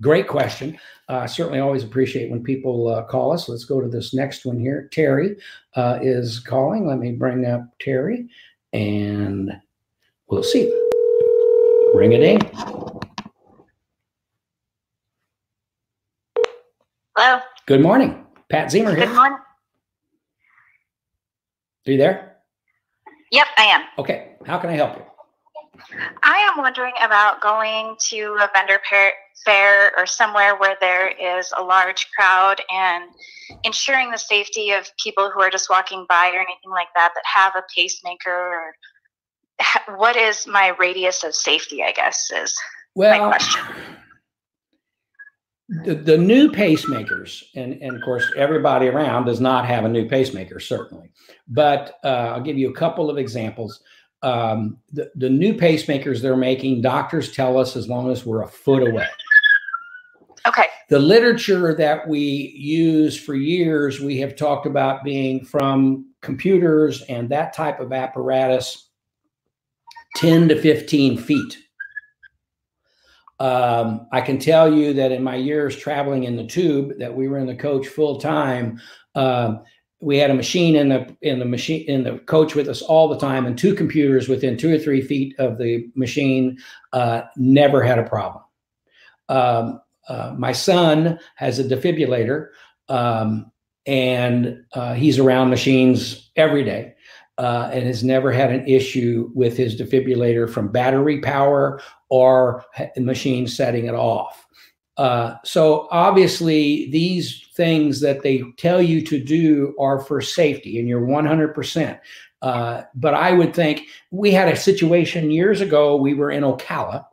Great question. Uh, certainly always appreciate when people uh, call us. Let's go to this next one here. Terry uh, is calling. Let me bring up Terry and we'll see. Ring it in. Good morning. Pat Ziemer Good here. morning. Are you there? Yep, I am. Okay. How can I help you? I am wondering about going to a vendor fair or somewhere where there is a large crowd and ensuring the safety of people who are just walking by or anything like that that have a pacemaker or what is my radius of safety, I guess, is Well, question. The, the new pacemakers, and, and of course, everybody around does not have a new pacemaker, certainly. But uh, I'll give you a couple of examples. Um, the, the new pacemakers they're making, doctors tell us as long as we're a foot away. Okay. The literature that we use for years, we have talked about being from computers and that type of apparatus 10 to 15 feet. Um, I can tell you that in my years traveling in the tube, that we were in the coach full time. Um, we had a machine in the in the machine in the coach with us all the time, and two computers within two or three feet of the machine. Uh, never had a problem. Um, uh, my son has a defibrillator, um, and uh, he's around machines every day. Uh, and has never had an issue with his defibrillator from battery power or machine setting it off. Uh, so obviously, these things that they tell you to do are for safety, and you're 100%. Uh, but I would think we had a situation years ago. We were in Ocala,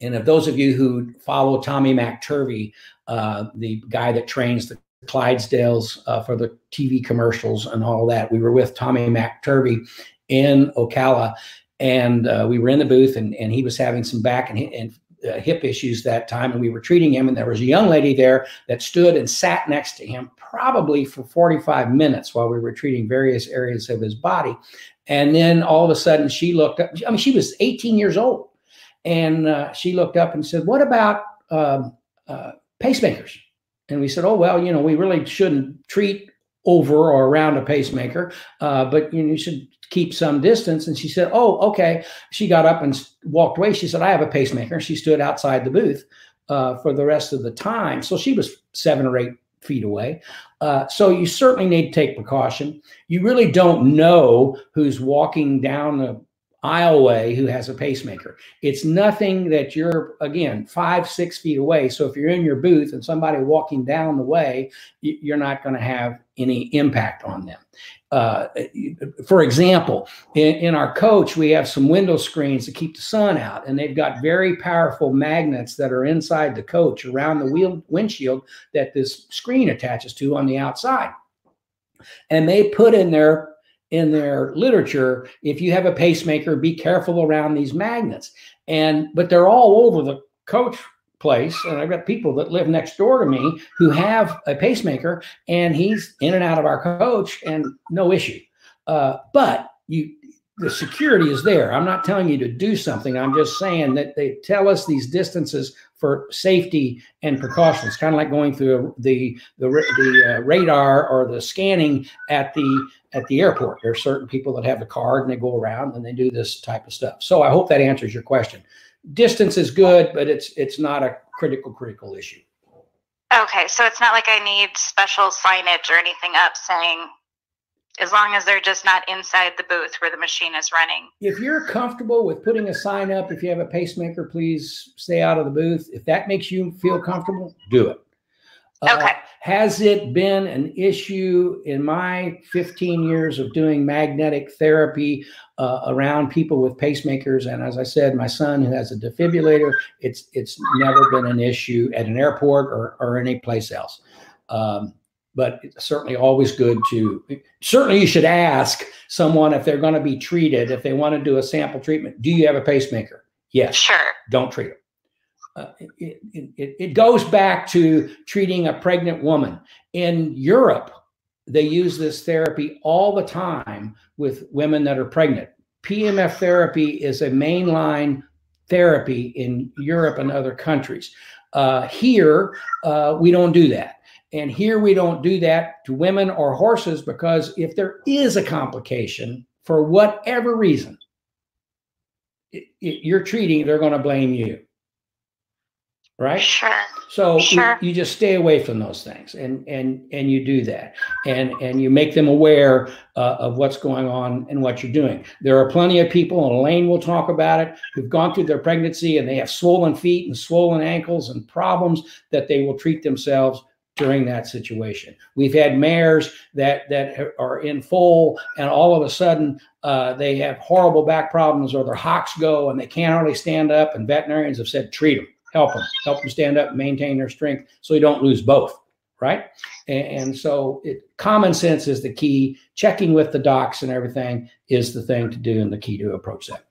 And if those of you who follow Tommy McTurvey, uh, the guy that trains the Clydesdales uh, for the TV commercials and all that, we were with Tommy McTurvey in Ocala, and uh, we were in the booth, and, and he was having some back and, and uh, hip issues that time, and we were treating him. And there was a young lady there that stood and sat next to him, probably for 45 minutes while we were treating various areas of his body. And then all of a sudden, she looked up. I mean, she was 18 years old, and uh, she looked up and said, "What about um, uh, pacemakers?" And we said, "Oh well, you know, we really shouldn't treat over or around a pacemaker, uh, but you, know, you should keep some distance. And she said, Oh, okay. She got up and walked away. She said, I have a pacemaker. She stood outside the booth uh, for the rest of the time. So she was seven or eight feet away. Uh, so you certainly need to take precaution. You really don't know who's walking down the aisleway who has a pacemaker. It's nothing that you're, again, five, six feet away. So if you're in your booth and somebody walking down the way, you're not going to have any impact on them. Uh, for example, in, in, our coach, we have some window screens to keep the sun out, and they've got very powerful magnets that are inside the coach around the wheel windshield that this screen attaches to on the outside. And they put in their in their literature, if you have a pacemaker, be careful around these magnets. And but they're all over the coach place and i've got people that live next door to me who have a pacemaker and he's in and out of our coach and no issue. Uh, but you the security is there. I'm not telling you to do something. I'm just saying that they tell us these distances for safety and precautions kind of like going through the the, the uh, radar or the scanning at the at the airport. There are certain people that have a card and they go around and they do this type of stuff. So i hope that answers your question. Distance is good, but it's it's not a critical critical issue. Okay, so it's not like I need special signage or anything up saying as long as they're just not inside the booth where the machine is running. If you're comfortable with putting a sign up, if you have a pacemaker, please stay out of the booth. If that makes you feel comfortable, do it. Uh, okay. Has it been an issue in my 15 years of doing magnetic therapy uh, around people with pacemakers? And as I said, my son who has a defibrillator, it's it's never been an issue at an airport or, or any place else. Um, but it's certainly always good to certainly you should ask someone if they're going to be treated if they want to do a sample treatment do you have a pacemaker yes sure don't treat them uh, it, it, it goes back to treating a pregnant woman. In Europe, they use this therapy all the time with women that are pregnant. PMF therapy is a mainline therapy in Europe and other countries. Uh, here, uh, we don't do that. And here, we don't do that to women or horses because if there is a complication for whatever reason, it, you're treating, they're going to blame you. Right? Sure. So sure. You, you, just stay away from those things and and and you do that. And and you make them aware uh, of what's going on and what you're doing. There are plenty of people and elaine will talk about it who've gone through their pregnancy and they have swollen feet and swollen ankles and problems that they will treat themselves during that situation we've had mares that that are in foal and all of a sudden uh, they have horrible back problems or their hocks go and they can't hardly stand up and veterinarians have said treat them help them, help them stand up, maintain their strength, so you don't lose both, right? And, and so, it, common sense is the key. Checking with the docs and everything is the thing to do, and the key to approach that.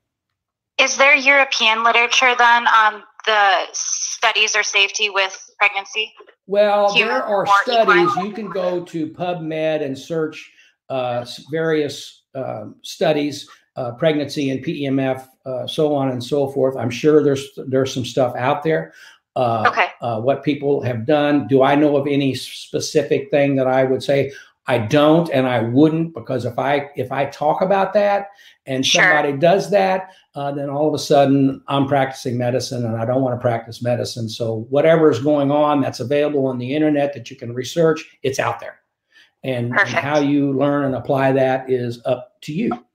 Is there European literature then on the studies or safety with pregnancy? Well, there are studies. You can go to PubMed and search uh, various uh, studies uh, pregnancy and PEMF, uh, so on and so forth. I'm sure there's there's some stuff out there. Uh, okay. Uh, what people have done. Do I know of any specific thing that I would say? I don't, and I wouldn't, because if I if I talk about that and sure. somebody does that, uh, then all of a sudden I'm practicing medicine, and I don't want to practice medicine. So whatever is going on that's available on the internet that you can research, it's out there, and, and how you learn and apply that is up to you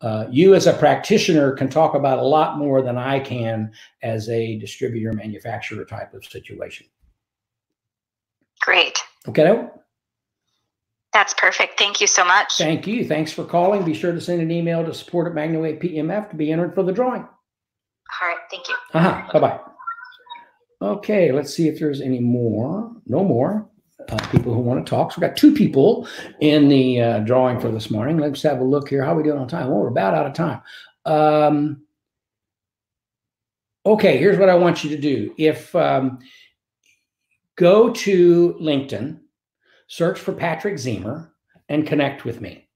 uh, you as a practitioner can talk about a lot more than I can as a distributor manufacturer type of situation. Great. Okay. That's perfect. Thank you so much. Thank you. Thanks for calling. Be sure to send an email to support at MagnaWave PMF to be entered for the drawing. All right. Thank you. Uh huh. Bye bye. Okay, let's see if there's any more. No more uh, people who want to talk. So we've got two people in the uh, drawing for this morning. Let's have a look here. How are we doing on time? Well, we're about out of time. Um, okay, here's what I want you to do. If um, go to LinkedIn, search for Patrick Ziemer, and connect with me.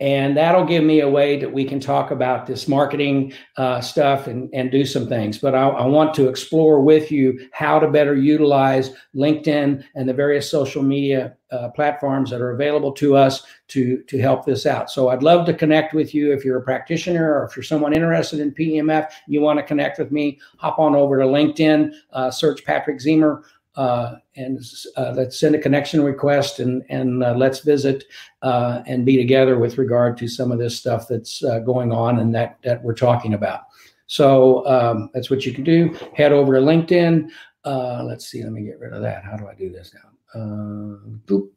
And that'll give me a way that we can talk about this marketing uh, stuff and, and do some things. But I, I, want to explore with you how to better utilize linkedin and the various social media uh, platforms that are available to us to to help this out. So i'd love to connect with you. If you're a practitioner or if you're someone interested in pemf you want to connect with me hop on over to linkedin uh, search patrick ziemer uh, and uh, let's send a connection request and and uh, let's visit uh, and be together with regard to some of this stuff that's uh, going on and that that we're talking about. So um, that's what you can do. Head over to LinkedIn. Uh, let's see. Let me get rid of that. How do I do this now? boop.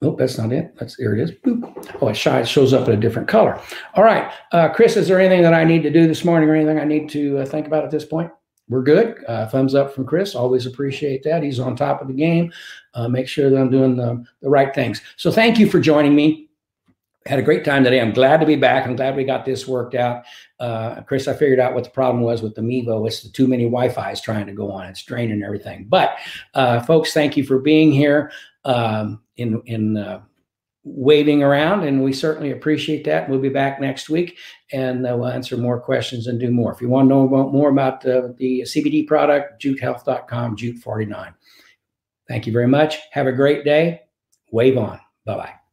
Nope, that's not it. That's there it is. Boop. Oh, it shows up in a different color. All right, Chris. Is there anything that I need to do this morning, or anything I need to think about at this point? We're good. Uh, thumbs up from Chris. Always appreciate that. He's on top of the game. Uh, make sure that I'm doing the, the right things. So thank you for joining me. Had a great time today. I'm glad to be back. I'm glad we got this worked out. Uh, Chris, I figured out what the problem was with the Mevo. It's the too many Wi-Fi's trying to go on. It's draining everything. But uh, folks, thank you for being here um, in in waving around, and we certainly appreciate that. We'll be back next week, and uh, we'll answer more questions and do more. If you want to know about, more about uh, the CBD product, jutehealth.com, jute49. Thank you very much. Have a great day. Wave on. Bye bye.